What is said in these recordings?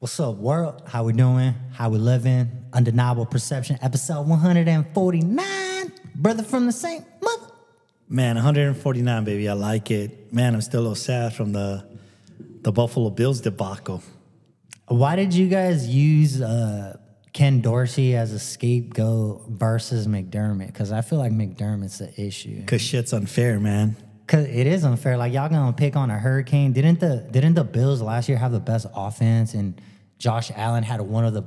What's up, world? How we doing? How we living? Undeniable Perception, episode 149. Brother from the same mother. Man, 149, baby. I like it. Man, I'm still a little sad from the the Buffalo Bills debacle. Why did you guys use uh, Ken Dorsey as a scapegoat versus McDermott? Because I feel like McDermott's the issue. Cause shit's unfair, man. Cause it is unfair. Like y'all gonna pick on a hurricane. Didn't the didn't the Bills last year have the best offense and Josh Allen had one of the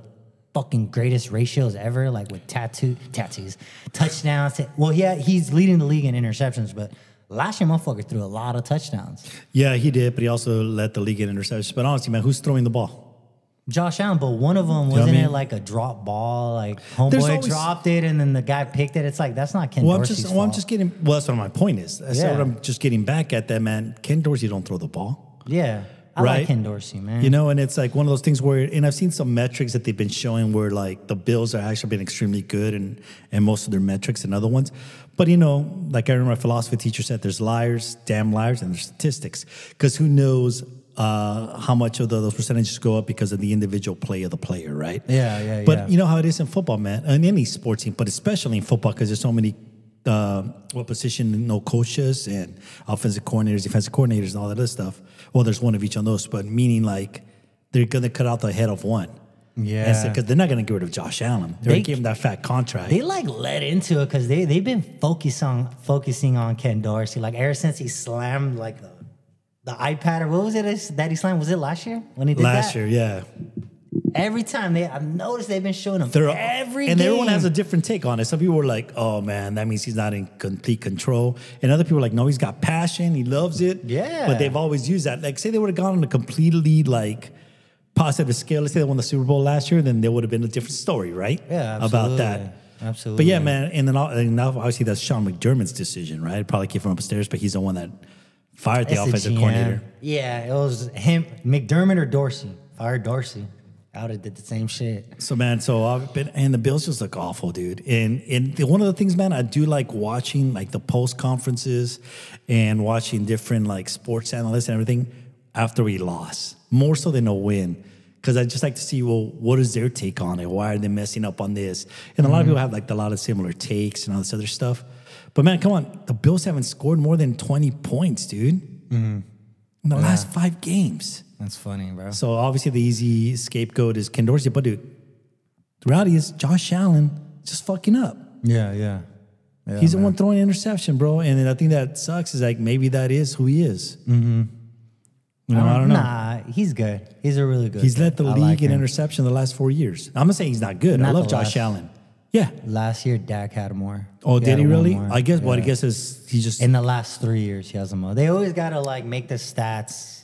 fucking greatest ratios ever, like with tattoo tattoos, touchdowns. Well, yeah, he's leading the league in interceptions, but last year motherfucker threw a lot of touchdowns. Yeah, he did, but he also led the league in interceptions. But honestly, man, who's throwing the ball? Josh Allen, but one of them know what I wasn't mean? it like a drop ball? Like homeboy always- dropped it and then the guy picked it. It's like that's not Ken Well, I'm Dorsey's just, well, I'm just getting. Well, that's what my point is. That's Yeah. what I'm just getting back at. That man, Ken Dorsey don't throw the ball. yeah, I Right? like Ken Dorsey, man. You know, and it's like one of those things where, and I've seen some metrics that they've been showing where like the Bills are actually been extremely good and and most of their metrics and other ones. But you know, like I remember my philosophy teacher said, there's liars, damn liars, and there's statistics. Because who knows uh, how much of the, those percentages go up because of the individual play of the player, right? Yeah, yeah, But yeah. you know how it is in football, man, in any sports team, but especially in football because there's so many. Uh, what position? No coaches and offensive coordinators, defensive coordinators, and all that other stuff. Well, there's one of each on those, but meaning like they're gonna cut out the head of one. Yeah. because they're not gonna get rid of Josh Allen. They're They- gonna him that fat contract. They like led into it because they they've been focus on focusing on Ken Dorsey like ever since he slammed like the the iPad or what was it that he slammed? Was it last year when he did Last that? year, yeah, Every time they I've noticed they've been showing him they're every and game. everyone has a different take on it. Some people were like, "Oh man, that means he's not in complete control," and other people were like, "No, he's got passion. He loves it." Yeah. but they've always used that. Like, say they would have gone on a completely like positive scale. Let's say they won the Super Bowl last year, then there would have been a different story, right? yeah, about that. absolutely. Absolutely. But yeah, man, and then all- and now obviously that's Sean McDermott's decision, right? Probably came from upstairs, but he's the one that fired the offensive coordinator. Yeah, it was him, McDermott or Dorsey. Fired Dorsey. I would have did the same shit. So man, so I've been and the Bills just look awful, dude. And and the, one of the things, man, I do like watching like the post conferences and watching different like sports analysts and everything after we lost, more so than a win. Because I just like to see, well, what is their take on it? Why are they messing up on this? And a lot of mm-hmm. people have like a lot of similar takes and all this other stuff. But man, come on, the Bills haven't scored more than twenty points, dude, in the last five games. That's funny, bro. So obviously the easy scapegoat is Ken Dorsey, but dude, the reality is Josh Allen just fucking up. Yeah, yeah. yeah He's the one throwing interception, bro. And I think that sucks is like maybe that is who he is. Mm-hmm. You know, I don't know. Nah, he's good. He's a really good. He's guy. led the I league like in interception the last four years. I'm gonna say he's not good. I love Josh last. Allen. Yeah. Last year, Dak had more. Oh, did he really? more. I guess. What I guess is he just In the last three years, he has all. They always gotta like make the stats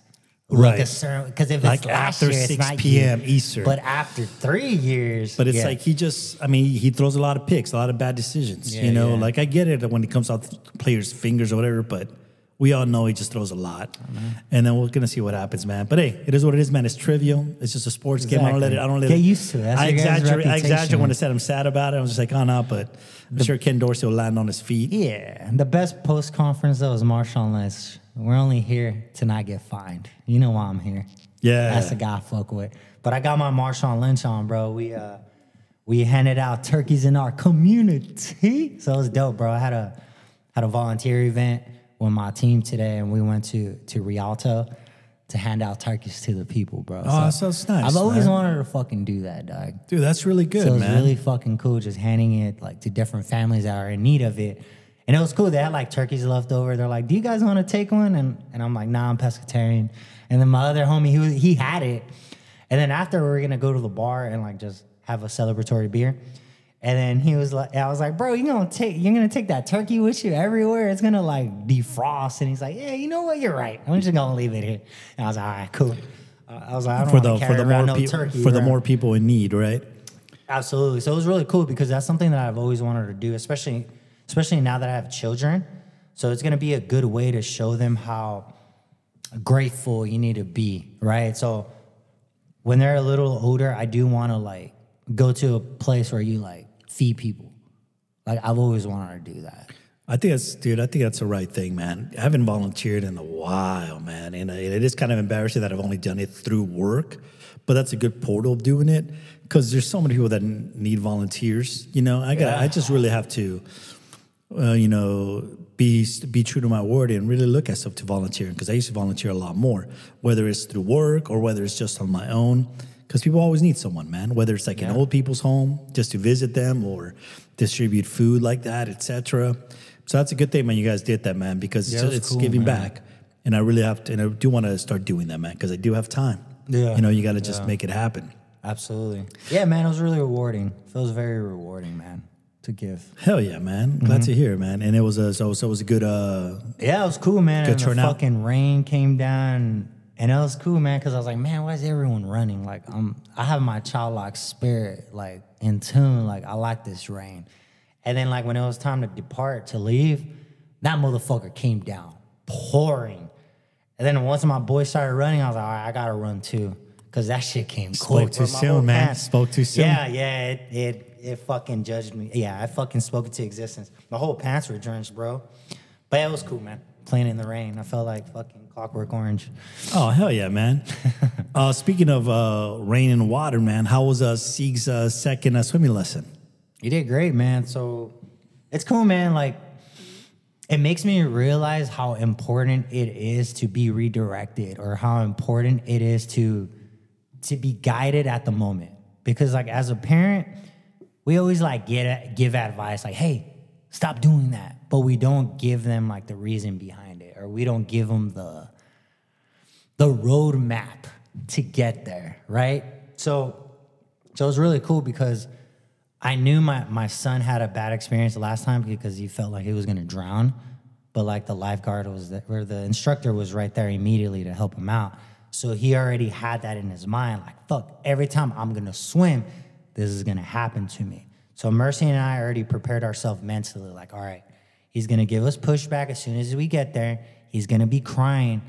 Right. Like a certain because if Like it's last after year, 6 not p.m. you. Eastern. But after three years, But it's yeah. like he just, I mean, he throws a lot of picks, a lot of bad decisions. Yeah, you know, yeah. like I get it when it comes out players' fingers or whatever, but we all know he just throws a lot. And then we're gonna see what happens, man. But hey, it is what it is, man. It's trivial. It's just a sports game. I don't let it. I don't let Get it. used to it. That's I exaggerate. I exaggerate when I said I'm sad about it. I was just like, oh no, but I'm sure Ken Dorsey will land on his feet. yeah. The best post conference though is Marshawn Lynch. We're only here to not get fined. You know why I'm here. Yeah. That's the guy I fuck with. But I got my Marshawn Lynch on, bro. We uh we handed out turkeys in our community. So it was dope, bro. I had a had a volunteer event with my team today and we went to to Rialto to hand out turkeys to the people, bro. Oh, so it's nice, I've always man. wanted to fucking do that, dog. Dude, that's really good, So it's man. really fucking cool just handing it like to different families that are in need of it. And it was cool. They had like turkeys left over. They're like, "Do you guys want to take one?" And and I'm like, "Nah, I'm pescatarian." And then my other homie, he was, he had it. And then after we were gonna go to the bar and like just have a celebratory beer. And then he was like, I was like, "Bro, you gonna take you're gonna take that turkey with you everywhere? It's gonna like defrost." And he's like, "Yeah, you know what? You're right. I'm just gonna leave it here." And I was like, "All right, cool." Uh, I was like, "I don't for the carry for the more no people turkey for the more people in need, right? Absolutely. So it was really cool because that's something that I've always wanted to do, especially especially now that I have children. So it's gonna be a good way to show them how grateful you need to be, right? So when they're a little older, I do want to like go to a place where you like feed people. Like I've always wanted to do that. I think that's, dude. I think that's the right thing, man. I haven't volunteered in a while, man, and it is kind of embarrassing that I've only done it through work. But that's a good portal of doing it because there's so many people that need volunteers. You know, I got. I just really have to, uh, you know, be be true to my word and really look at stuff to volunteering because I used to volunteer a lot more, whether it's through work or whether it's just on my own. Because people always need someone, man. Whether it's like an old people's home just to visit them or distribute food like that, etc. So that's a good thing, man. You guys did that, man, because Yeah, it's, it's cool, giving man. back. And I really have to, and I do want to start doing that, man, because I do have time. Yeah. You know, you got to just make it happen. Absolutely. Yeah, man, it was really rewarding. Feels very rewarding, man, to give. Hell yeah, man. Mm-hmm. Glad to hear, man. And it was a, so, so it was a good, uh, Yeah, it was cool, man. Good and the turnout. fucking rain came down, and it was cool, man. Because I was like, man, why is everyone running? Like, I'm, I have my childlike spirit like in tune. Like, I like this rain. And then, like, when it was time to depart to leave, that motherfucker came down pouring. And then once my boys started running, I was like, all right, I gotta run too, because that shit came quick. too soon, man. pants- Spoke too soon. Yeah, yeah, it, it it fucking judged me. Yeah, I fucking spoke it to existence. My whole pants were drenched, bro. But it was cool, man. Playing in the rain, I felt like fucking Clockwork Orange. oh, hell yeah, man. uh, speaking of uh, rain and water, man, how was uh, Zeke's uh, second uh, swimming lesson? You did great, man. So it's cool, man. Like it makes me realize how important it is to be redirected or how important it is to to be guided at the moment. Because like as a parent, we always like get give advice like, "Hey, stop doing that." But we don't give them like the reason behind it or we don't give them the the roadmap to get there, right? So so it was really cool because I knew my, my son had a bad experience the last time because he felt like he was gonna drown. But like the lifeguard was there, or the instructor was right there immediately to help him out. So he already had that in his mind, like, fuck, every time I'm gonna swim, this is gonna happen to me. So Mercy and I already prepared ourselves mentally, like, all right, he's gonna give us pushback as soon as we get there. He's gonna be crying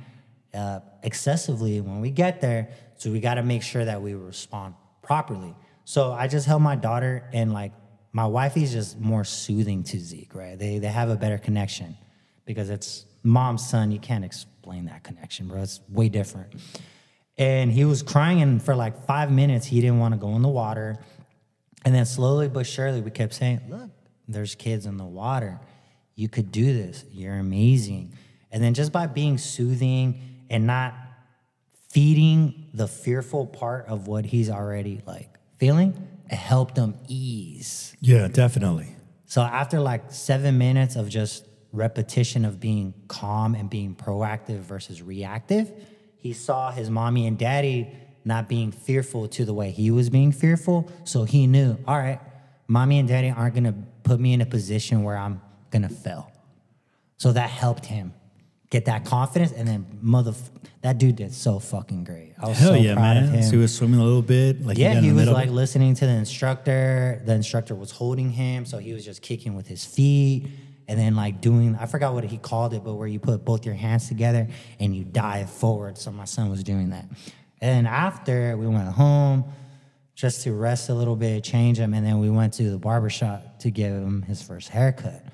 uh, excessively when we get there. So we got to make sure that we respond properly. So I just held my daughter, and like my wife is just more soothing to Zeke, right? They they have a better connection because it's mom's son. You can't explain that connection, bro. It's way different. And he was crying, and for like five minutes, he didn't want to go in the water. And then slowly but surely, we kept saying, Look, there's kids in the water. You could do this. You're amazing. And then just by being soothing and not feeding the fearful part of what he's already like feeling, it helped him ease. Yeah, definitely. So after like seven minutes of just repetition of being calm and being proactive versus reactive, he saw his mommy and daddy not being fearful to the way he was being fearful. So he knew, all right, mommy and daddy aren't gonna put me in a position where I'm gonna fail. So that helped him get that confidence. And then mother, that dude did so fucking great. I was Hell so yeah, proud of man. him. So he was swimming a little bit. Like Yeah, in he was middle. like listening to the instructor. The instructor was holding him, so he was just kicking with his feet and then like doing I forgot what he called it, but where you put both your hands together and you dive forward. So my son was doing that. And after we went home just to rest a little bit, change him, and then we went to the barbershop to give him his first haircut.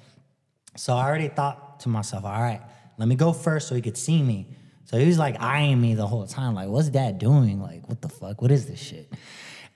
So I already thought to myself, all right, let me go first so he could see me. So he was like eyeing me the whole time, like, what's dad doing? Like, what the fuck? What is this shit?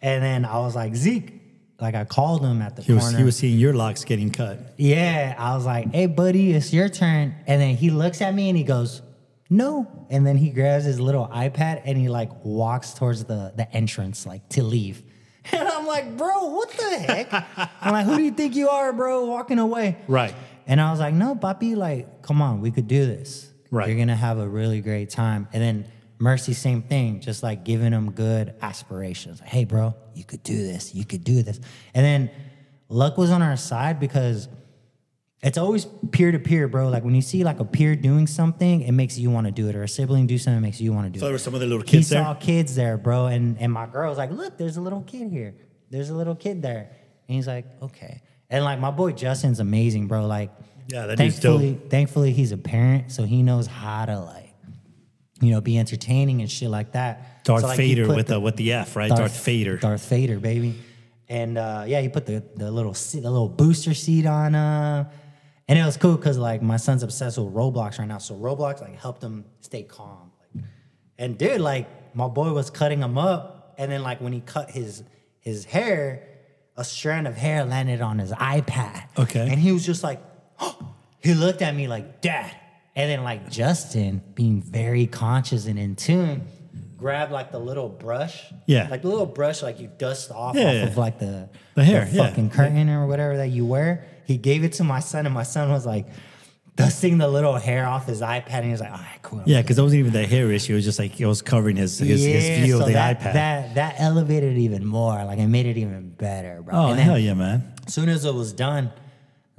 And then I was like, Zeke, like I called him at the he was corner. he was seeing your locks getting cut. yeah, I was like, hey, buddy, it's your turn. And then he looks at me and he goes, no. And then he grabs his little iPad and he like walks towards the, the entrance, like to leave. And I'm like, bro, what the heck? I'm like, who do you think you are, bro, walking away? Right. And I was like, no, papi, like, come on, we could do this. Right. You're gonna have a really great time. And then Mercy, same thing, just like giving him good aspirations. Like, hey, bro, you could do this, you could do this. And then luck was on our side because it's always peer to peer, bro. Like when you see like a peer doing something, it makes you want to do it, or a sibling do something, it makes you want to do So it. there were some of the little kids He kids saw kids there, bro, and and my girl was like, "Look, there's a little kid here. There's a little kid there." And he's like, "Okay." And like my boy Justin's amazing, bro. Like, Yeah, that thankfully, thankfully he's a parent, so he knows how to like, you know, be entertaining and shit like that. Darth So, like, Vader with the, with the F, right? Darth, Vader. Darth Vader, baby. And uh, yeah, he put the, the little seat, the little booster seat on. Uh, And it was cool because like my son's obsessed with Roblox right now. So Roblox like helped him stay calm. Like, and dude, like my boy was cutting him up, and then like when he cut his his hair, a strand of hair landed on his iPad. Okay. And he was just like, he looked at me like, Dad. And then like Justin, being very conscious and in tune, grabbed like the little brush. Yeah. Like the little brush like you dust off Yeah, off yeah. of like the, The hair, yeah. fucking curtain or whatever that you wear. He gave it to my son, and my son was like dusting the little hair off his iPad, and he was like, "All right, cool." Yeah, because it wasn't even the hair issue. It was just like it was covering his his, his view so of the that, iPad. That that elevated it even more. Like it made it even better, bro. oh and then hell yeah, man! as soon as it was done,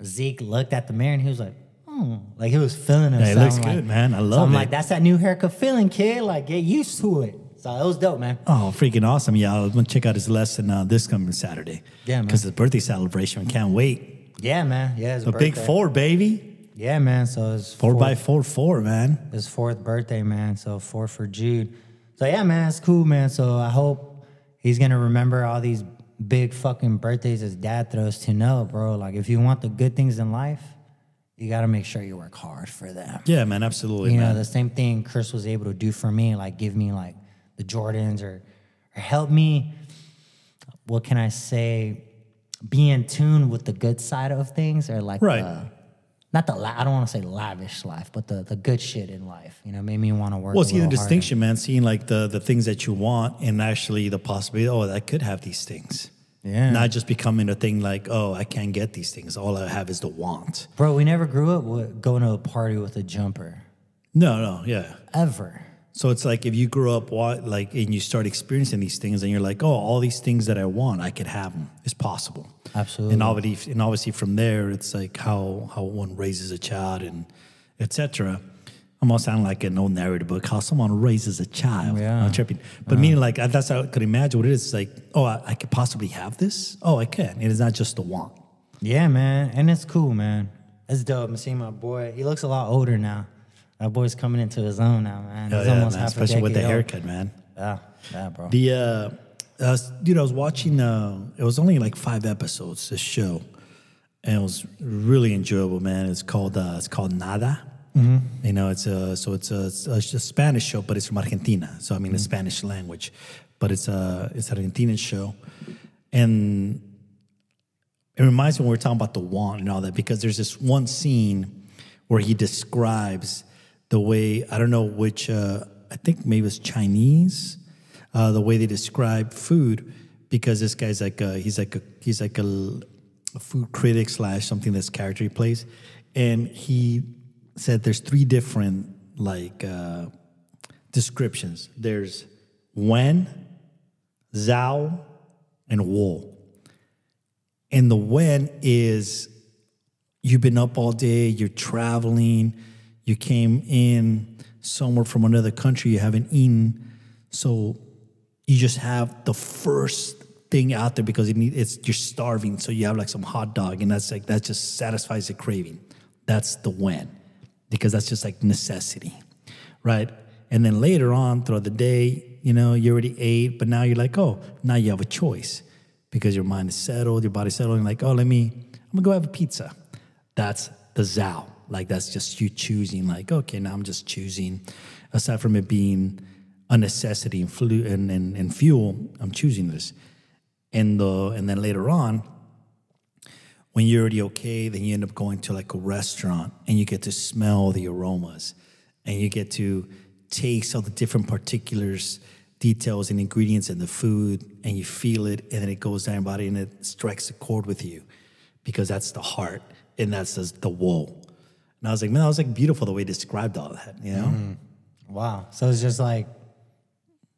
Zeke looked at the mirror and he was like, "Oh," like he was feeling himself. it looks I'm like- good, man. I so love I'm it. like, "That's that new haircut feeling, kid. Like get used to it." So it was dope, man. Oh, freaking awesome! Yeah, I'm gonna check out his lesson uh, this coming Saturday. Yeah, man. because it's birthday celebration. Can't wait. Yeah, man. Yeah, it's A big four, baby. Yeah, man. So it's Four by four, four, man. his fourth birthday, man. So four for Jude. So yeah, man, it's cool, man. So I hope he's gonna remember all these big fucking birthdays his dad throws to know, bro. Like if you want the good things in life, you gotta make sure you work hard for them. Yeah, man. Absolutely, You know, the same thing Chris was able to do for me, like give me like the Jordans or or help me, what can I say, be in tune with the good side of things or like Right. the, not the la- I don't want to say lavish life, but the the good shit in life. You know, made me want to work. Well, seeing the little harder. distinction, man. Seeing like the the things that you want, and actually the possibility. Oh, I could have these things. Yeah. Not just becoming a thing like, oh, I can't get these things. All I have is the want. Bro, we never grew up going to a party with a jumper. No, no, yeah. Ever. So it's like if you grew up like and you start experiencing these things, and you're like, oh, all these things that I want, I could have them. It's possible. Absolutely. And obviously, and obviously from there, it's like how how one raises a child and etc. I'm all sounding like an old narrative book, how someone raises a child. Yeah. I'm tripping. But meaning like that's how I could imagine what it is. It's like, oh, I, I could possibly have this. Oh, I can. It is not just a want. Yeah, man. And it's cool, man. It's dope. I'm seeing my boy. He looks a lot older now. That boy's coming into his own now, man. Hell He's yeah, almost man. half Especially a with the decade old. haircut, man. Yeah, yeah, bro. The uh, uh, dude, I was watching. Uh, it was only like five episodes. This show, and it was really enjoyable, man. It's called uh, it's called Nada. Mm-hmm. You know, it's a so it's a, it's a Spanish show, but it's from Argentina. So I mean, the Spanish language, but it's a it's an Argentinian show, and it reminds me when we're talking about the want and all that because there's this one scene where he describes the way I don't know which uh, I think maybe it's Chinese uh, the way they describe food because this guy's like a, he's like a he's like a, a food critic slash something that's character he plays. And he said there's three different like uh, descriptions. There's when Zhao and Wo. And the when is you've been up all day, you're traveling, you came in somewhere from another country, you haven't eaten. So you just have the first thing out there because it need, it's you're starving. So you have like some hot dog, and that's like that just satisfies the craving. That's the when. Because that's just like necessity. Right? And then later on throughout the day, you know, you already ate, but now you're like, oh, now you have a choice because your mind is settled, your body's settled, and like, oh, let me, I'm gonna go have a pizza. That's the Zao. Like that's just you choosing, like, okay, now I'm just choosing. Aside from it being a necessity and, flu- and, and, and fuel, I'm choosing this. And the and then later on, when you're already okay, then you end up going to like a restaurant and you get to smell the aromas and you get to taste all the different particulars, details, and ingredients in the food, and you feel it, and then it goes down your body and it strikes a chord with you because that's the heart and that's the, woe. And I was like, man, that was like beautiful the way he described all that, you know? Mm-hmm. Wow. So it's just like,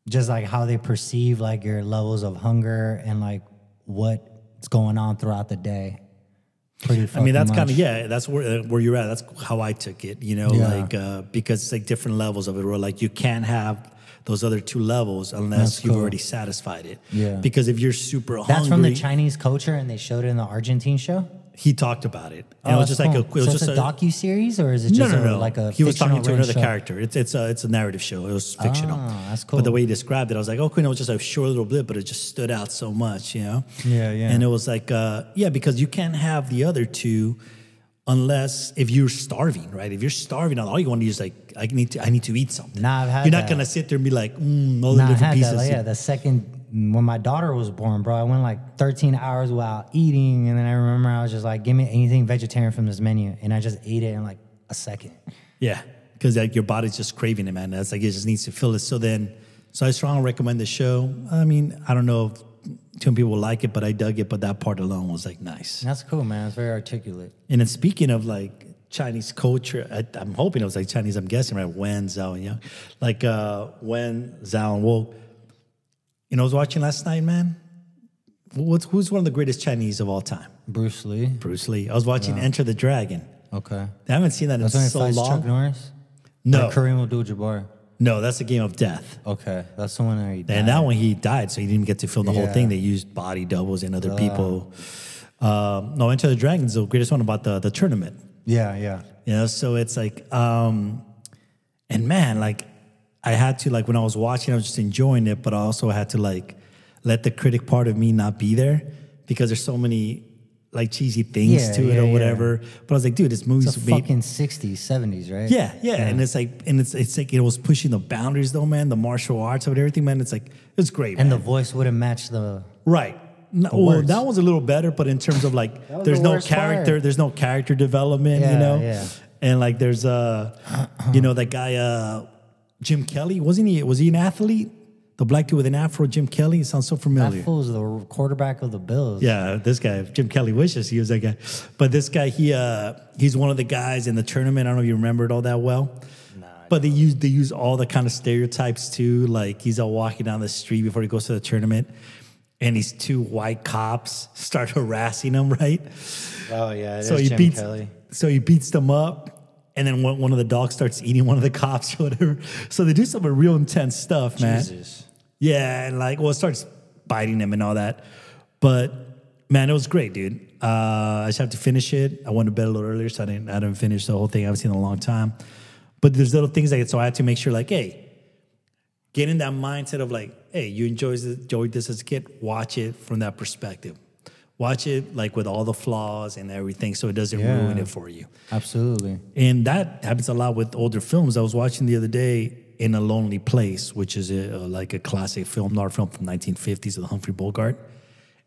just like how they perceive like your levels of hunger and like what's going on throughout the day. Pretty. I mean, that's kind of yeah. That's where uh, where you're at. That's how I took it. You know, Yeah. like uh, because it's like different levels of it. Where like you can't have those other two levels unless That's you've already satisfied it. Yeah. Because if you're super That's hungry, that's from the Chinese culture, and they showed it in the Argentine show. He talked about it. And it was just like a, cool. it was so just it's a, docu series, or is it no, just no, a, no. like a? he was talking to another show? character. It's it's a it's a narrative show. It was fictional. Ah, that's But the way he described it, I was like, okay, no, it was just a short little blip, but it just stood out so much, you know. Yeah, yeah. And it was like, uh, yeah, because you can't have the other two unless if you're starving, right? If you're starving, all you want to do is like, I need to, I need to eat something. Nah, I've had You're not that. gonna sit there and be like, mm, all the Nah, I different pieces. that. Like, yeah, the second when my daughter was born, bro, I went like 13 hours without eating, and then I remember I was just like, "Give me anything vegetarian from this menu," and I just ate it in like a second. Yeah, because like your body's just craving it, man. That's like it just needs to fill it. So then, so I strongly recommend the show. I mean, I don't know if too many people like it, but I dug it. But that part alone was like nice. That's cool, man. It's very articulate. And then speaking of like Chinese culture, I, I'm hoping it was like Chinese. I'm guessing right. Wen Zhao and Yang, like uh, Wen Zhao and Wo. You know, I was watching last night, man. What's who's one of the greatest Chinese of all time? Bruce Lee. Bruce Lee. I was watching Enter the Dragon. Okay. I haven't seen that in That's he so long. Chuck Norris. No. Or Kareem Abdul-Jabbar. No, that's a game of death. Okay, that's the one where he died. And that one he died, so he didn't get to film the whole thing. They used body doubles and other people. Um, no, Enter the Dragon's the greatest one about the the tournament. Yeah, yeah. You know, so it's like, um, and man, like I had to like when I was watching, I was just enjoying it, but I also had to like let the critic part of me not be there because there's so many like cheesy things Yeah, to it yeah, or yeah. whatever. But I was like, dude, this movie's It's a made- fucking 60s, 70s, right? yeah, yeah, and it's like, and it's it's like it was pushing the boundaries though, man. The martial arts of it, everything, man. It's like it's great, And man. the voice wouldn't match the. Right. No, well, that was a little better, but in terms of like, there's the no character, part. there's no character development, you know. yeah. And like, there's uh, you know, that guy, uh, Jim Kelly, wasn't he? Was he an athlete? The black dude with an afro, Jim Kelly. It sounds so familiar. That fool's the quarterback of the Bills. Yeah, this guy, Jim Kelly wishes he was that guy. But this guy, he uh he's one of the guys in the tournament. I don't know if you remember it all that well. Nah, But they use they use all the kind of stereotypes too. Like he's all walking down the street before he goes to the tournament, and these two white cops start harassing him, right? Oh, yeah. so he beats so he beats them up. And then one, of the dogs starts eating one of the cops or whatever. So they do some real intense stuff, man. Jesus. Yeah, and like, well, it starts biting him and all that. But man, it was great, dude. Uh, I just have to finish it. I went to bed a little earlier, so I didn't. I didn't finish the whole thing. I haven't seen it in a long time. But there's little things like it. so I had to make sure, like, hey, get in that mindset of like, hey, you enjoyed this as a kid. Watch it from that perspective. Watch it like with all the flaws and everything, so it doesn't Yeah. ruin it for you. Absolutely. And that happens a lot with older films. I was watching the other day in a Lonely Place, which is a, like a classic film, art film from 1950s of Humphrey Bogart.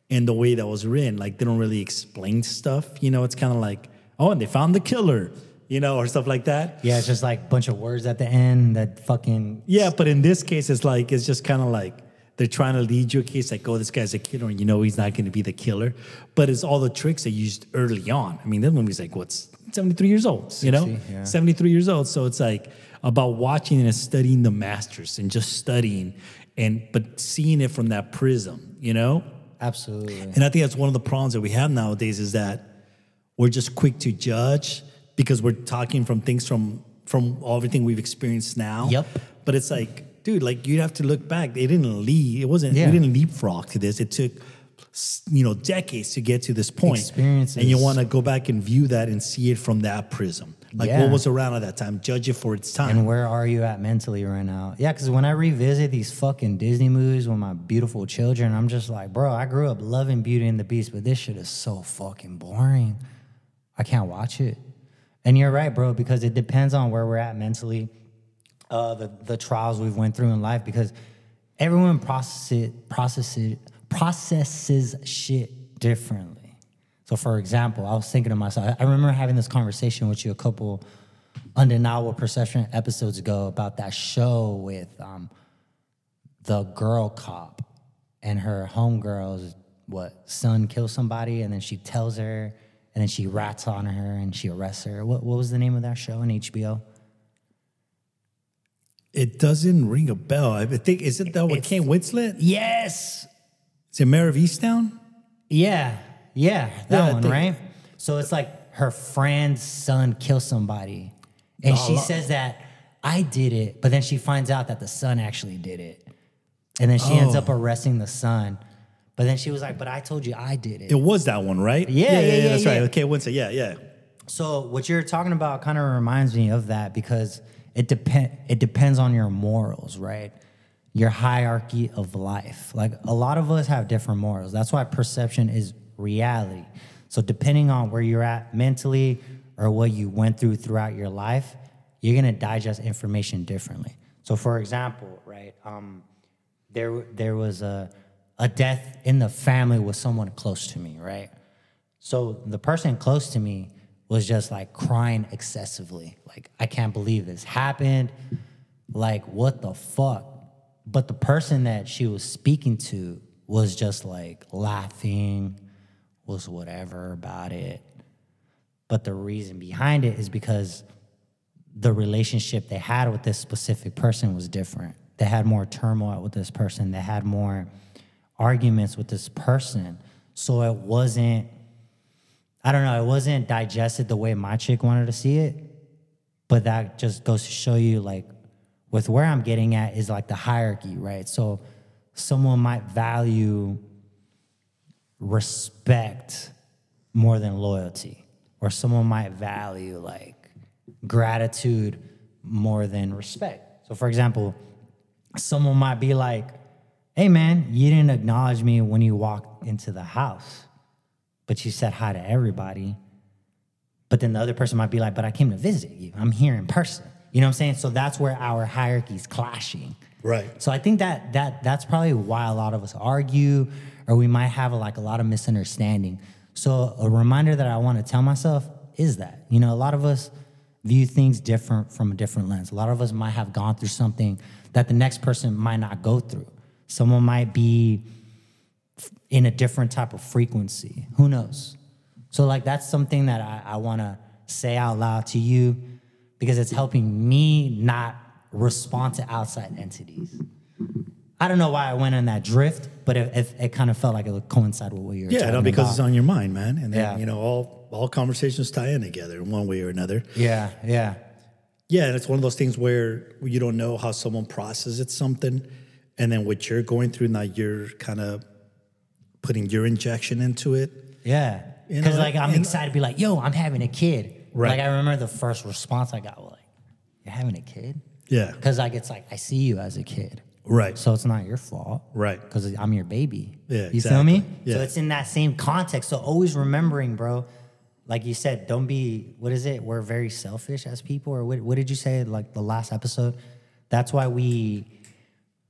And the way that was written, like they don't really explain stuff. You know, it's kind of like, oh, and they found the killer, you know, or stuff like that. Yeah, it's just like a bunch of words at the end that fucking. Yeah, but in this case, it's like it's just kind of like they're trying to lead you a case like, oh, this guy's a killer, and you know he's not going to be the killer. But it's all the tricks they used early on. I mean, that movie's like what's seventy three years old, you know, 60, yeah. seventy three years old. So it's like about watching and studying the masters and just studying and but seeing it from that prism, you know. Absolutely. And I think that's one of the problems that we have nowadays is that we're just quick to judge because we're talking from things from from everything we've experienced now. Yep. But it's like, dude, like you have to look back. They didn't lead. It wasn't. Yeah. We didn't leapfrog to this. It took, you know, decades to get to this point. Experiences. And you want to go back and view that and see it from that prism. Like Yeah. what was around at that time. Judge it for its time. And where are you at mentally right now? Yeah, because when I revisit these fucking Disney movies with my beautiful children, I'm just like, bro, I grew up loving Beauty and the Beast, but this shit is so fucking boring. I can't watch it. And you're right, bro, because it depends on where we're at mentally, uh, the the trials we've went through in life, because everyone processes processes processes shit differently. So, for example, I was thinking to myself, I remember having this conversation with you a couple undeniable perception episodes ago about that show with um, the girl cop and her homegirl's what son kills somebody and then she tells her and then she rats on her and she arrests her. What what was the name of that show on HBO? It doesn't ring a bell. I think is it that with Kate Winslet? Yes. Is it Mare of Easttown? Yeah. Yeah. That Yeah, I one, think- right? So it's like her friend's son kills somebody. And she says that I did it, but then she finds out that the son actually did it. And then she ends Oh. up arresting the son. But then she was like, But I told you I did it. It was that one, right? Yeah, yeah, yeah, That's yeah. right. Okay, Winslet. Yeah, yeah. So what you're talking about kind of reminds me of that because it depend it depends on your morals, right? Your hierarchy of life. Like a lot of us have different morals. That's why perception is reality. So depending on where you're at mentally, or what you went through throughout your life, you're gonna digest information differently. So, for example, right, um, there there was a a death in the family with someone close to me, right? So the person close to me was just like crying excessively, like I can't believe this happened, like what the fuck. But the person that she was speaking to was just like laughing, was whatever about it. But the reason behind it is because the relationship they had with this specific person was different. They had more turmoil with this person. They had more arguments with this person. So it wasn't, I don't know, it wasn't digested the way my chick wanted to see it. But that just goes to show you, like, with where I'm getting at is like the hierarchy, right? So someone might value respect more than loyalty, or someone might value like gratitude more than respect. So, for example, someone might be like, Hey man, you didn't acknowledge me when you walked into the house, but you said hi to everybody. But then the other person might be like, But I came to visit you. I'm here in person. You know what I'm saying? So that's where our hierarchy's clashing. Right. So I think that that that's probably why a lot of us argue, or we might have like a lot of misunderstanding. So a reminder that I want to tell myself is that you know a lot of us view things different from a different lens. A lot of us might have gone through something that the next person might not go through. Someone might be in a different type of frequency. Who knows? So like that's something that I, I want to say out loud to you because it's helping me not respond to outside entities. I don't know why I went on that drift, but it, it, it kind of felt like it would coincide with what you were Yeah, no, because about. it's on your mind, man. And then, Yeah. you know, all all conversations tie in together in one way or another. yeah, yeah, Yeah, and it's one of those things where you don't know how someone processes something, and then what you're going through now, you're kind of putting your injection into it. yeah. You Because know, like I'm excited to be like, yo, I'm having a kid. Right. Like I remember the first response I got was like, you're having a kid? Yeah, Because like it's like I see you as a kid, right, so it's not your fault. right. because I'm your baby. Yeah, you feel me? exactly. So it's in that same context. So always remembering, bro. Like you said, don't be. What is it? We're very selfish as people, or what? What did you say? Like the last episode. That's why we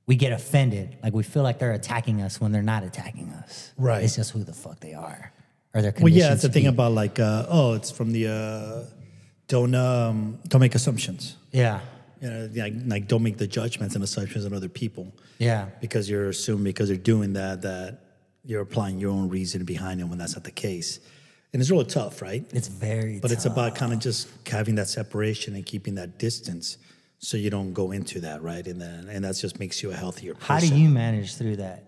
we get offended. Like we feel like they're attacking us when they're not attacking us. Right. It's just who the fuck they are, or they're. Well, yeah, that's the thing about like, uh, oh, it's from the uh, don't um, don't make assumptions. Yeah. You know, like, like don't make the judgments and assumptions on other people. Yeah. because you're assuming because they're doing that that you're applying your own reason behind it when that's not the case and it's really tough right It's very. but it's about kind of just having that separation and keeping that distance so you don't go into that right and then and that just makes you a healthier person How do you manage through that?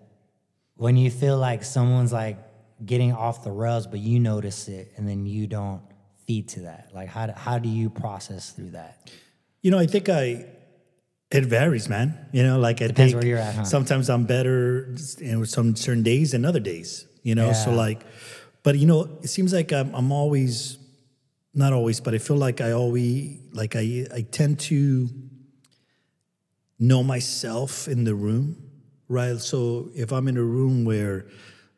When you feel like someone's like getting off the rails, but you notice it and then you don't feed to that? Like, how do, how do you process through that? you know i think i it varies man you know like i Depends think where you're at, huh? sometimes i'm better in some certain days than other days you know so like but you know it seems like i'm, I'm always not always but i feel like i always like i i tend to know myself in the room right? So if i'm in a room where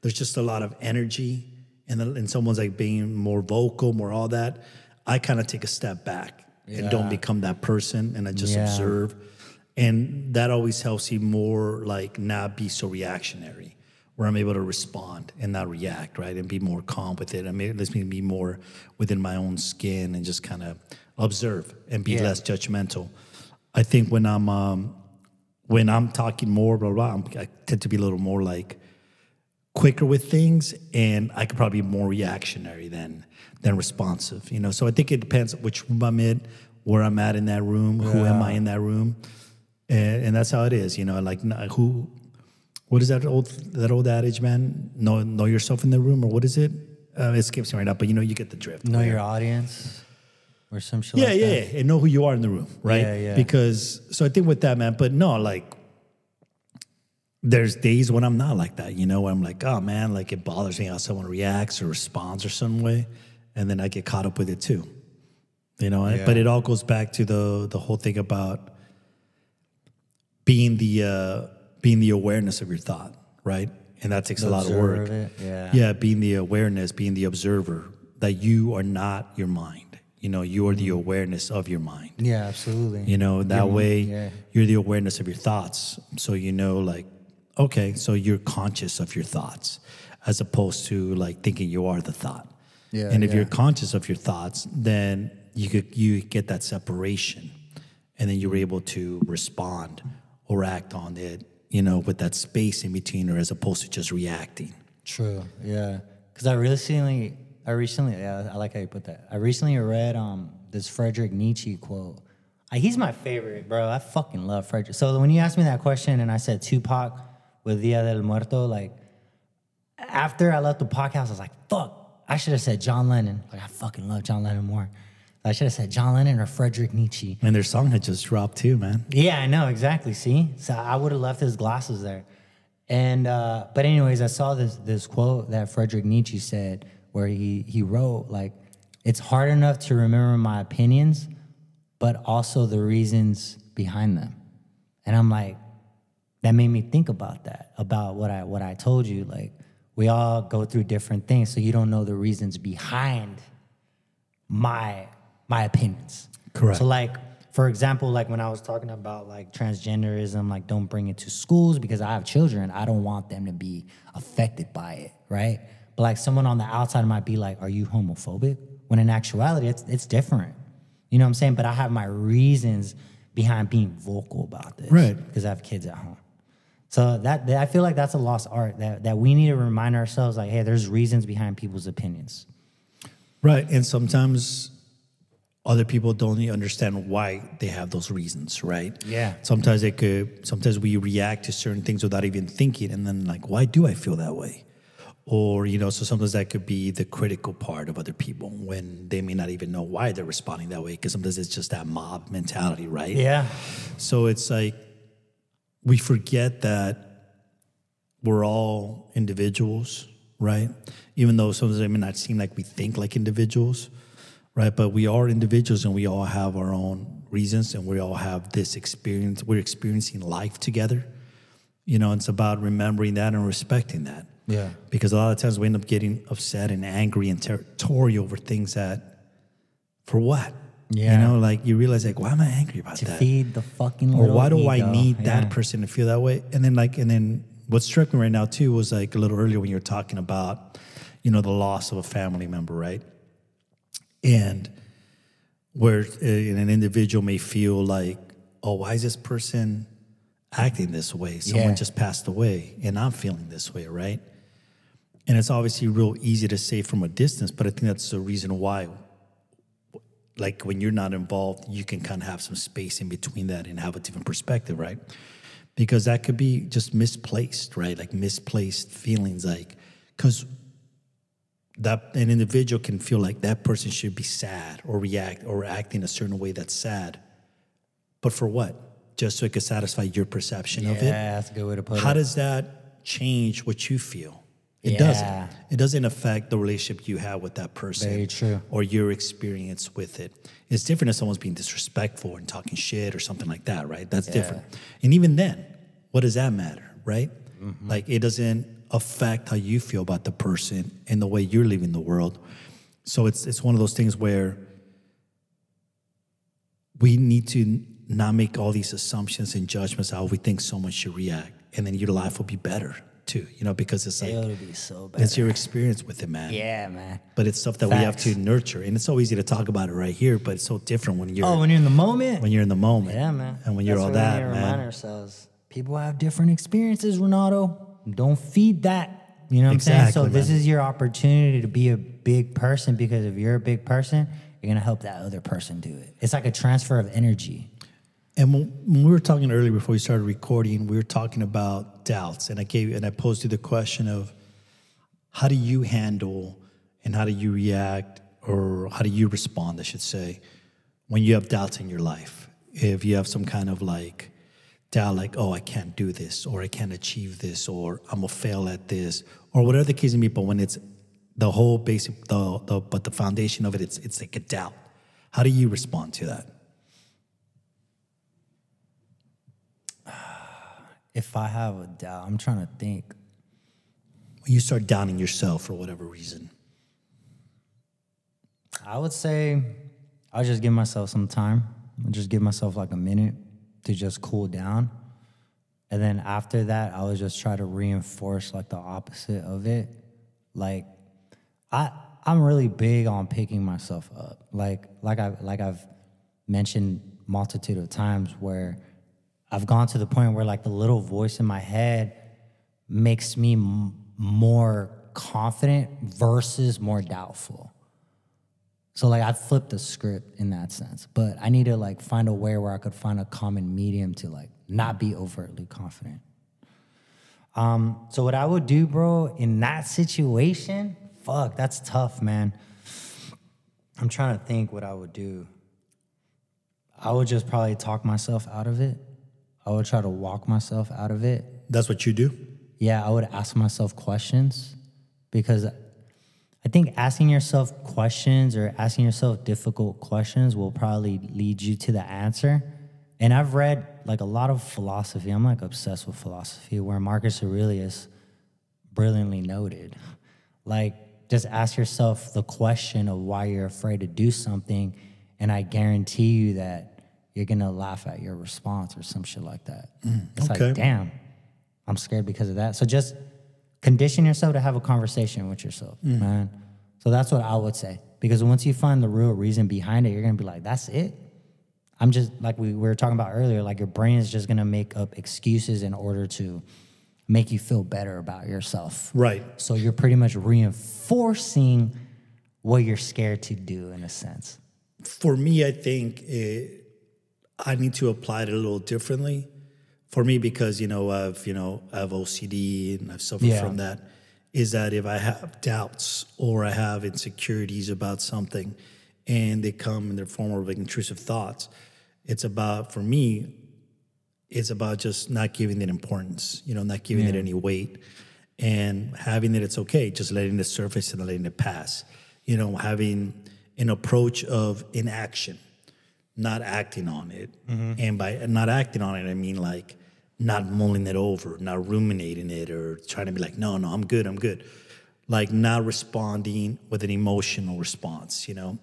there's just a lot of energy and, and someone's like being more vocal more all that i kind of take a step back and don't become that person and i just Yeah. observe. And that always helps you more like not be so reactionary where i'm able to respond and not react right and be more calm with it i mean it lets me be more within my own skin and just kind of observe and be Yeah. less judgmental i think when i'm um, when i'm talking more blah blah, I'm, i tend to be a little more like quicker with things and I could probably be more reactionary than than responsive. You know, so I think it depends which room I'm in, where I'm at in that room, who am I in that room, and, and that's how it is. You know, like who, what is that old that old adage, man? Know know yourself in the room, or what is it? Uh, it escapes me right now, but you know, you get the drift. Know your audience or some shit Yeah, like yeah, that? yeah, and know who you are in the room, right? Yeah, yeah. Because so I think with that, man. But no, like there's days when I'm not like that, you know, where I'm like, oh man, like it bothers me how someone reacts or responds or some way, and then I get caught up with it too, you know. Yeah. But it all goes back to the the whole thing about being the uh, being the awareness of your thought, right? And that takes a lot of work. yeah. yeah, being the awareness, being the observer that you are not your mind. You know, you're the mm-hmm. awareness of your mind. Yeah, absolutely. You know, that Your- way yeah. you're the awareness of your thoughts. So you know, like, okay, so you're conscious of your thoughts as opposed to like thinking you are the thought. Yeah, and if yeah. you're conscious of your thoughts, then you could you get that separation and then you're able to respond or act on it, you know, with that space in between or as opposed to just reacting. True. Yeah. Because I recently, I recently, yeah, I like how you put that. I recently read um this Frederick Nietzsche quote. Uh, he's my favorite, bro. I fucking love Frederick. So when you asked me that question and I said Tupac with Dia del Muerto, like after I left the podcast, I was like, fuck, I should have said John Lennon. Like I fucking love John Lennon more. I should have said John Lennon or Frederick Nietzsche. And their song had just dropped too, man. Yeah, I know exactly. See, so I would have left his glasses there. And uh, but anyways, I saw this this quote that Frederick Nietzsche said, where he he wrote like, "It's hard enough to remember my opinions, but also the reasons behind them." And I'm like, that made me think about that, about what I what I told you. Like, we all go through different things, so you don't know the reasons behind my my opinions. Correct. So like for example, like when I was talking about like transgenderism, like don't bring it to schools because I have children. I don't want them to be affected by it, right? But like someone on the outside might be like, "Are you homophobic?" When in actuality, it's it's different. You know what I'm saying? But I have my reasons behind being vocal about this, Right. Because I have kids at home. So that, that I feel like that's a lost art that that we need to remind ourselves, like, hey, there's reasons behind people's opinions. Right. And sometimes other people don't even understand why they have those reasons, right? Yeah. Sometimes they could sometimes we react to certain things without even thinking and then like, why do I feel that way? Or, you know, so sometimes that could be the critical part of other people when they may not even know why they're responding that way. Because sometimes it's just that mob mentality, right? Yeah. So it's like we forget that we're all individuals, right? Even though sometimes it may not seem like we think like individuals, right? But we are individuals and we all have our own reasons and we all have this experience. We're experiencing life together. You know, it's about remembering that and respecting that. Yeah. Because a lot of times we end up getting upset and angry and territorial over things that, for what? Yeah. You know, like you realize, like, why am I angry about To that? feed the fucking or why do I ego. need Yeah. that person to feel that way? And then like, and then what struck me right now too was like a little earlier when you were talking about, you know, the loss of a family member, right? And where uh, an individual may feel like, oh, why is this person acting this way? Someone Yeah. just passed away, and I'm feeling this way, right? And it's obviously real easy to say from a distance, but I think that's the reason why like when you're not involved, you can kind of have some space in between that and have a different perspective, right? Because that could be just misplaced, right? Like misplaced feelings, like because that an individual can feel like that person should be sad or react or act in a certain way that's sad, but for what? Just so it could satisfy your perception of it. Yeah, that's a good way to put How it. does that change what you feel? It Yeah. doesn't. It doesn't affect the relationship you have with that person. Very true. Or your experience with it. It's different if someone's being disrespectful and talking shit or something like that, right? That's different. And even then, what does that matter, right? Mm-hmm. Like it doesn't affect how you feel about the person and the way you're living the world. So it's it's one of those things where we need to not make all these assumptions and judgments how we think someone should react, and then your life will be better too. You know, because it's like It'll be so bad. it's your experience with it, man. Yeah, man. But it's stuff that we have to nurture, and it's so easy to talk about it right here, but it's so different when you're Oh, when you're in the moment. when you're in the moment. yeah, man. And when you're That's all what we that, need to remind ourselves. People have different experiences, Renato. Don't feed that. You know what I'm saying? Exactly, So this is your opportunity to be a big person because if you're a big person, you're gonna help that other person do it. It's like a transfer of energy. And when, when we were talking earlier before we started recording, we were talking about doubts, and I gave and I posed you the question of how do you handle and how do you react or how do you respond, I should say, when you have doubts in your life? If you have some kind of like doubt, like oh I can't do this or I can't achieve this or I'm gonna fail at this or whatever the case may be, but when it's the whole basic the, the but the foundation of it, it's it's like a doubt. How do you respond to that? If I have a doubt, I'm trying to think. when you start doubting yourself for whatever reason. I would say I'll just give myself some time. I'll just give myself like a minute to just cool down. And then after that, I would just try to reinforce like the opposite of it. Like I I'm really big on picking myself up. Like like I like I've mentioned multitude of times where I've gone to the point where like the little voice in my head makes me m- more confident versus more doubtful. So like I flipped the script in that sense, but I need to like find a way where I could find a common medium to like not be overtly confident. Um, so what I would do, bro, in that situation, fuck, that's tough, man. I'm trying to think what I would do. I would just probably talk myself out of it. I would try to walk myself out of it. That's what you do. Yeah, I would ask myself questions because I think asking yourself questions or asking yourself difficult questions will probably lead you to the answer. And I've read like a lot of philosophy. I'm like obsessed with philosophy, where Marcus Aurelius brilliantly noted, like just ask yourself the question of why you're afraid to do something, and I guarantee you that you're gonna laugh at your response or some shit like that. Mm, it's okay. like, damn, I'm scared because of that. So just condition yourself to have a conversation with yourself, mm. man. So that's what I would say. Because once you find the real reason behind it, you're gonna be like, that's it. I'm just like we were talking about earlier, like your brain is just gonna make up excuses in order to make you feel better about yourself. Right. So you're pretty much reinforcing what you're scared to do in a sense. For me, I think it, I need to apply it a little differently. For me, because you know I've you know I have OCD and I've suffered Yeah. from that. Is that if I have doubts or I have insecurities about something, and they come in the form of like intrusive thoughts, it's about for me, it's about just not giving it importance. You know, not giving it any weight, and having that It's okay, just letting it surface and letting it pass. You know, having an approach of inaction not acting on it. Mm-hmm. And by not acting on it, I mean like not mulling it over, not ruminating it, or trying to be like, no, no, I'm good, I'm good. Like not responding with an emotional response, you know.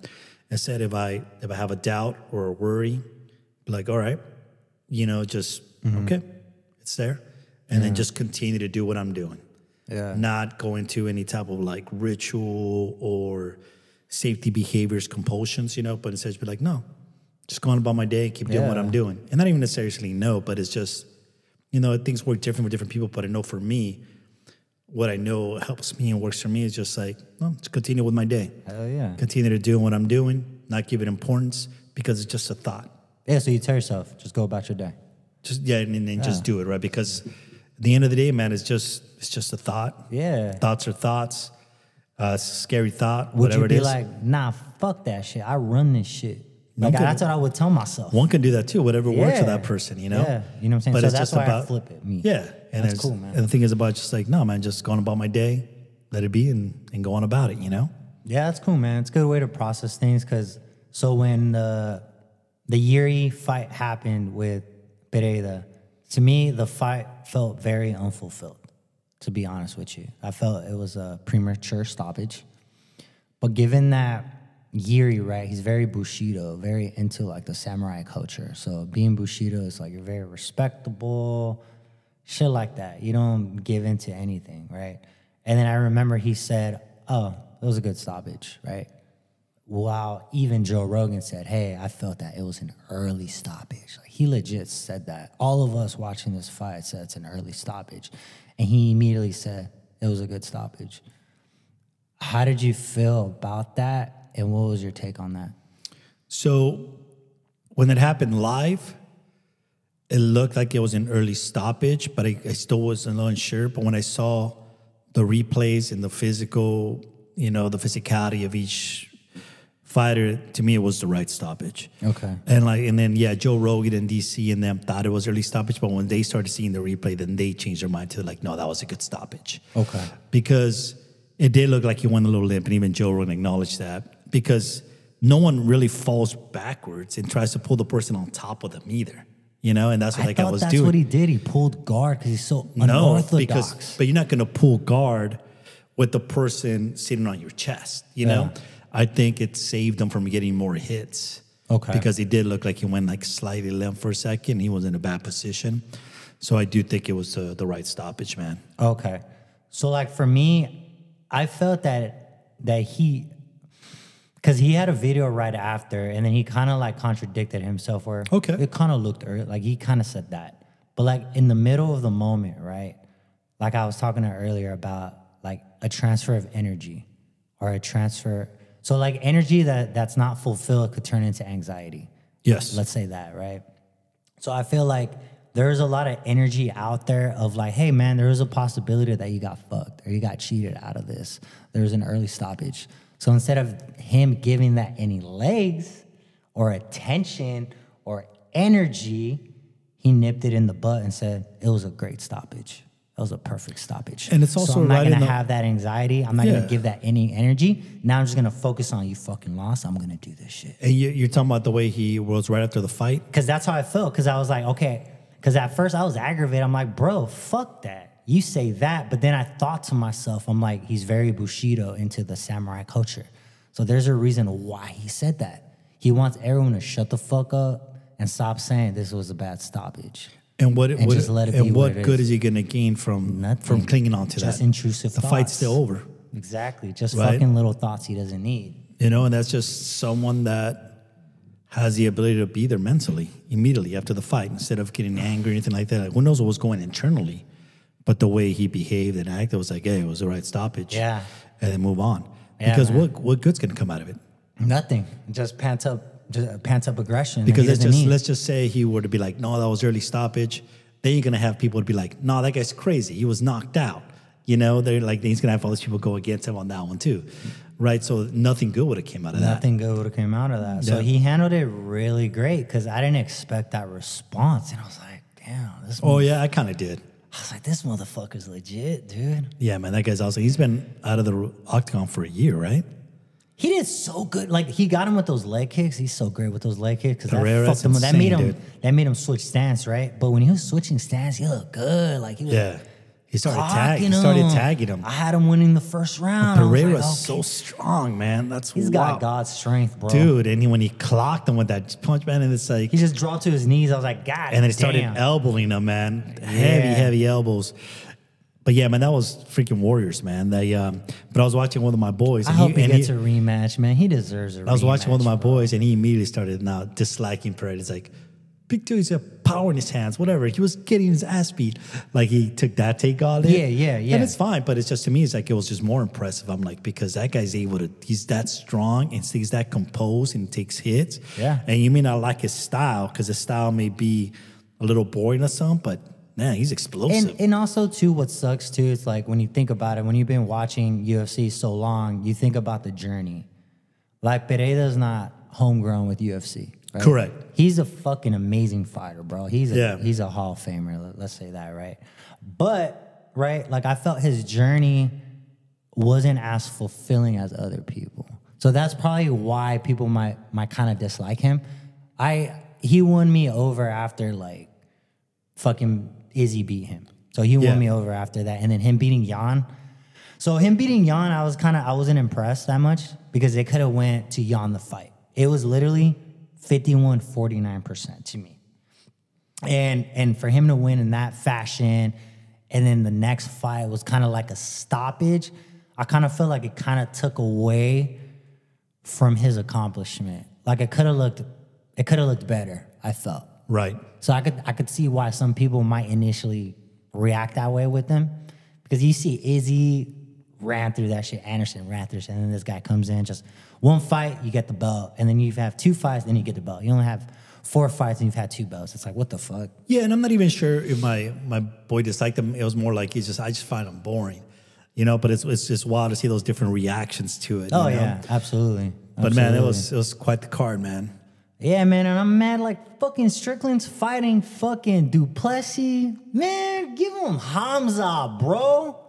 Instead, if I if I have a doubt or a worry, be like, all right, you know, just mm-hmm. okay, it's there, and then mm-hmm. just continue to do what I'm doing. Yeah. Not go into any type of like ritual or safety behaviors, compulsions, you know, but instead just be like, no, just going about my day, keep doing what I'm doing. And not even necessarily no, but it's just, you know, things work different with different people. But I know for me, what I know helps me and works for me is just like, no, just continue with my day. Hell yeah. Continue to do what I'm doing, not give it importance because it's just a thought. Yeah, so you tell yourself, just go about your day. Just yeah, and then just do it, right? Because at the end of the day, man, it's just it's just a thought. Yeah. Thoughts are thoughts. Uh, scary thought, Would whatever you be it is. like, nah, fuck that shit. I run this shit. Like Okay. that's what I would tell myself. One can do that too, whatever works for that person, you know? Yeah, you know what I'm saying? But So it's that's just why I about flip it, me. Yeah. And That's it's- cool, man. And the thing is about just like, no, man, just going about my day, let it be and, and go on about it, you know? Yeah, that's cool, man. It's a good way to process things because so when the the Jiri fight happened with Pereira, to me the fight felt very unfulfilled. To be honest with you, I felt it was a premature stoppage. But given that Jiri, right, he's very Bushido, very into like the samurai culture. So being Bushido is like you're very respectable, shit like that. You don't give into anything, right? And then I remember he said, "Oh, it was a good stoppage," right? While even Joe Rogan said, "Hey, I felt that it was an early stoppage." Like he legit said that. All of us watching this fight said it's an early stoppage, and he immediately said it was a good stoppage. How did you feel about that, and what was your take on that? So when it happened live, it looked like it was an early stoppage, but I, I still wasn't unsure. But when I saw the replays and the physical, you know, the physicality of each fighter, to me, it was the right stoppage. Okay. And like, and then yeah, Joe Rogan and DC and them thought it was early stoppage, but when they started seeing the replay, then they changed their mind to like, no, that was a good stoppage Okay. because it did look like he went a little limp, and even Joe Rogan acknowledged that because no one really falls backwards and tries to pull the person on top of them either, you know, and that's what I guy thought was that's doing. what he did. He pulled guard because he's so no, unorthodox. because but you're not going to pull guard with the person sitting on your chest, you know. I think it saved him from getting more hits. Okay. Because he did look like he went like slightly limp for a second. He was in a bad position. So I do think it was uh, the right stoppage, man. Okay. So like for me, I felt that that he because he had a video right after, and then he kind of like contradicted himself. Where Okay. it kind of looked ear- like he kind of said that, but like in the middle of the moment, right? Like I was talking to earlier about like a transfer of energy or a transfer. So like energy that that's not fulfilled could turn into anxiety. Yes. Let's say that, right? So I feel like there's a lot of energy out there of like, hey man, there is a possibility that you got fucked or you got cheated out of this. There's an early stoppage. So instead of him giving that any legs or attention or energy, he nipped it in the butt and said it was a great stoppage. That was a perfect stoppage. And it's so also I'm not right gonna the- have that anxiety. I'm not Yeah. gonna give that any energy. Now I'm just gonna focus on you fucking lost. I'm gonna do this shit. And you, you're talking about the way he was right after the fight? Because that's how I felt. Because I was like, okay. Because at first I was aggravated. I'm like, bro, fuck that. You say that. But then I thought to myself, I'm like, he's very Bushido into the samurai culture. So there's a reason why he said that. He wants everyone to shut the fuck up and stop saying this was a bad stoppage. And what, And what just let it and be what, what good is. is he gonna gain from Nothing. from clinging on to Just that? Just intrusive The thoughts. fight's still over. Exactly. Just Right. fucking little thoughts he doesn't need. You know, and that's just someone that has the ability to be there mentally immediately after the fight instead of getting angry or anything like that. Like, who knows what was going internally? But the way he behaved and acted was like, hey, it was the right stoppage. Yeah. And then move on. Yeah, because man. what what good's gonna come out of it? Nothing. Just pants up, just pants up aggression. Because let's just need. let's just say he were to be like, no, that was early stoppage. Then you're gonna have people to be like, no, that guy's crazy. He was knocked out. You know, they're like he's gonna have all these people go against him on that one too, right? So nothing good would have came out of that. Nothing good would have came out of that. So he handled it really great because I didn't expect that response, and I was like, "Damn, this." Oh yeah, I kind of did. I was like, "This motherfucker's legit, dude." Yeah, man, that guy's also he's been out of the octagon for a year, right? He did so good. Like he got him with those leg kicks. He's so great with those leg kicks because that fucked him. That made him. dude. That made him switch stance, right? But when he was switching stance, he looked good. Like he was. Yeah, he started tagging. He started him. tagging him. I had him winning the first round. Was Pereira's like, so strong, man. That's He's wow. got God's strength, bro. dude. And he, when he clocked him with that punch, man, and it's like, He just dropped to his knees. I was like, God. and then he started elbowing him, man. Heavy, Yeah. heavy elbows. But yeah, man, that was freaking Warriors, man. They, um, but I was watching one of my boys. I and hope he, and gets a rematch, man. He deserves a rematch. I was watching one of my bro. boys, and he immediately started now disliking Pereira. It's like, big dude, he's got power in his hands, whatever. He was getting his ass beat. Like he took that take on it. Yeah, yeah, yeah. And it's fine, but it's just to me, it's like it was just more impressive. I'm like, because that guy's able to, he's that strong and he's that composed and takes hits. Yeah. And you may not like his style because his style may be a little boring or something, but man, he's explosive. And, and also too, what sucks too is like when you think about it, when you've been watching UFC so long, you think about the journey. Like Pereira's not homegrown with UFC. Right? Correct. He's a fucking amazing fighter, bro. He's a Yeah. he's a Hall of Famer. let- Let's say that, right? But right, like I felt his journey wasn't as fulfilling as other people. So that's probably why people might might kind of dislike him. I he won me over after like fucking Izzy beat him. So he Yeah. won me over after that. And then him beating Jan. So him beating Jan, I was kind of I wasn't impressed that much because it could have went to Jan the fight. It was literally 51 49% to me. And and for him to win in that fashion and then the next fight was kind of like a stoppage, I kind of feel like it kind of took away from his accomplishment. Like it could have looked it could have looked better, I felt. right. So I could I could see why some people might initially react that way with them. Because you see Izzy ran through that shit, Anderson ran through shit, and then this guy comes in, just one fight, you get the belt, and then you have two fights, then you get the belt. You only have four fights and you've had two belts. It's like, what the fuck? Yeah, and I'm not even sure if my my boy disliked him. It was more like he's just I just find him boring, you know. But it's it's just wild to see those different reactions to it. Oh you know? yeah, absolutely. But man, it was it was quite the card, man. Yeah, man, and I'm mad like fucking Strickland's fighting fucking du Plessis. Man, give him Hamza, bro.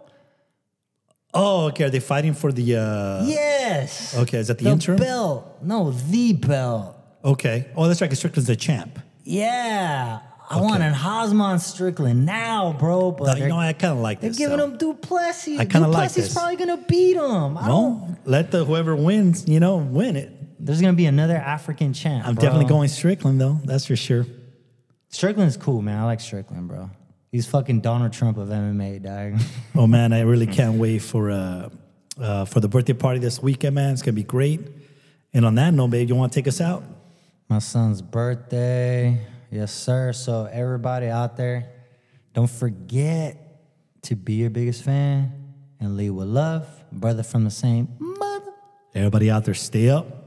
Oh, okay. Are they fighting for the? uh Yes. Okay, is that the the interim? belt? No, the belt. Okay. Oh, that's right. Strickland's the champ. Yeah. I want an Hosman Strickland now, bro. But Now, you know, I kind of like they're this. giving though. him du Plessis. I kinda like du Plessis this. probably gonna beat him. I don't, let the whoever wins, you know, win it. there's gonna be another African champ. I'm bro. definitely going Strickland though. That's for sure. Strickland's cool, man. I like Strickland, bro. He's fucking Donald Trump of MMA, dog. Oh man, I really can't wait for uh, uh for the birthday party this weekend, man. It's gonna be great. And on that note, babe, you want to take us out? My son's birthday. Yes, sir. So everybody out there, don't forget to be your biggest fan and lead with love. Brother from the same mother. Everybody out there, stay up,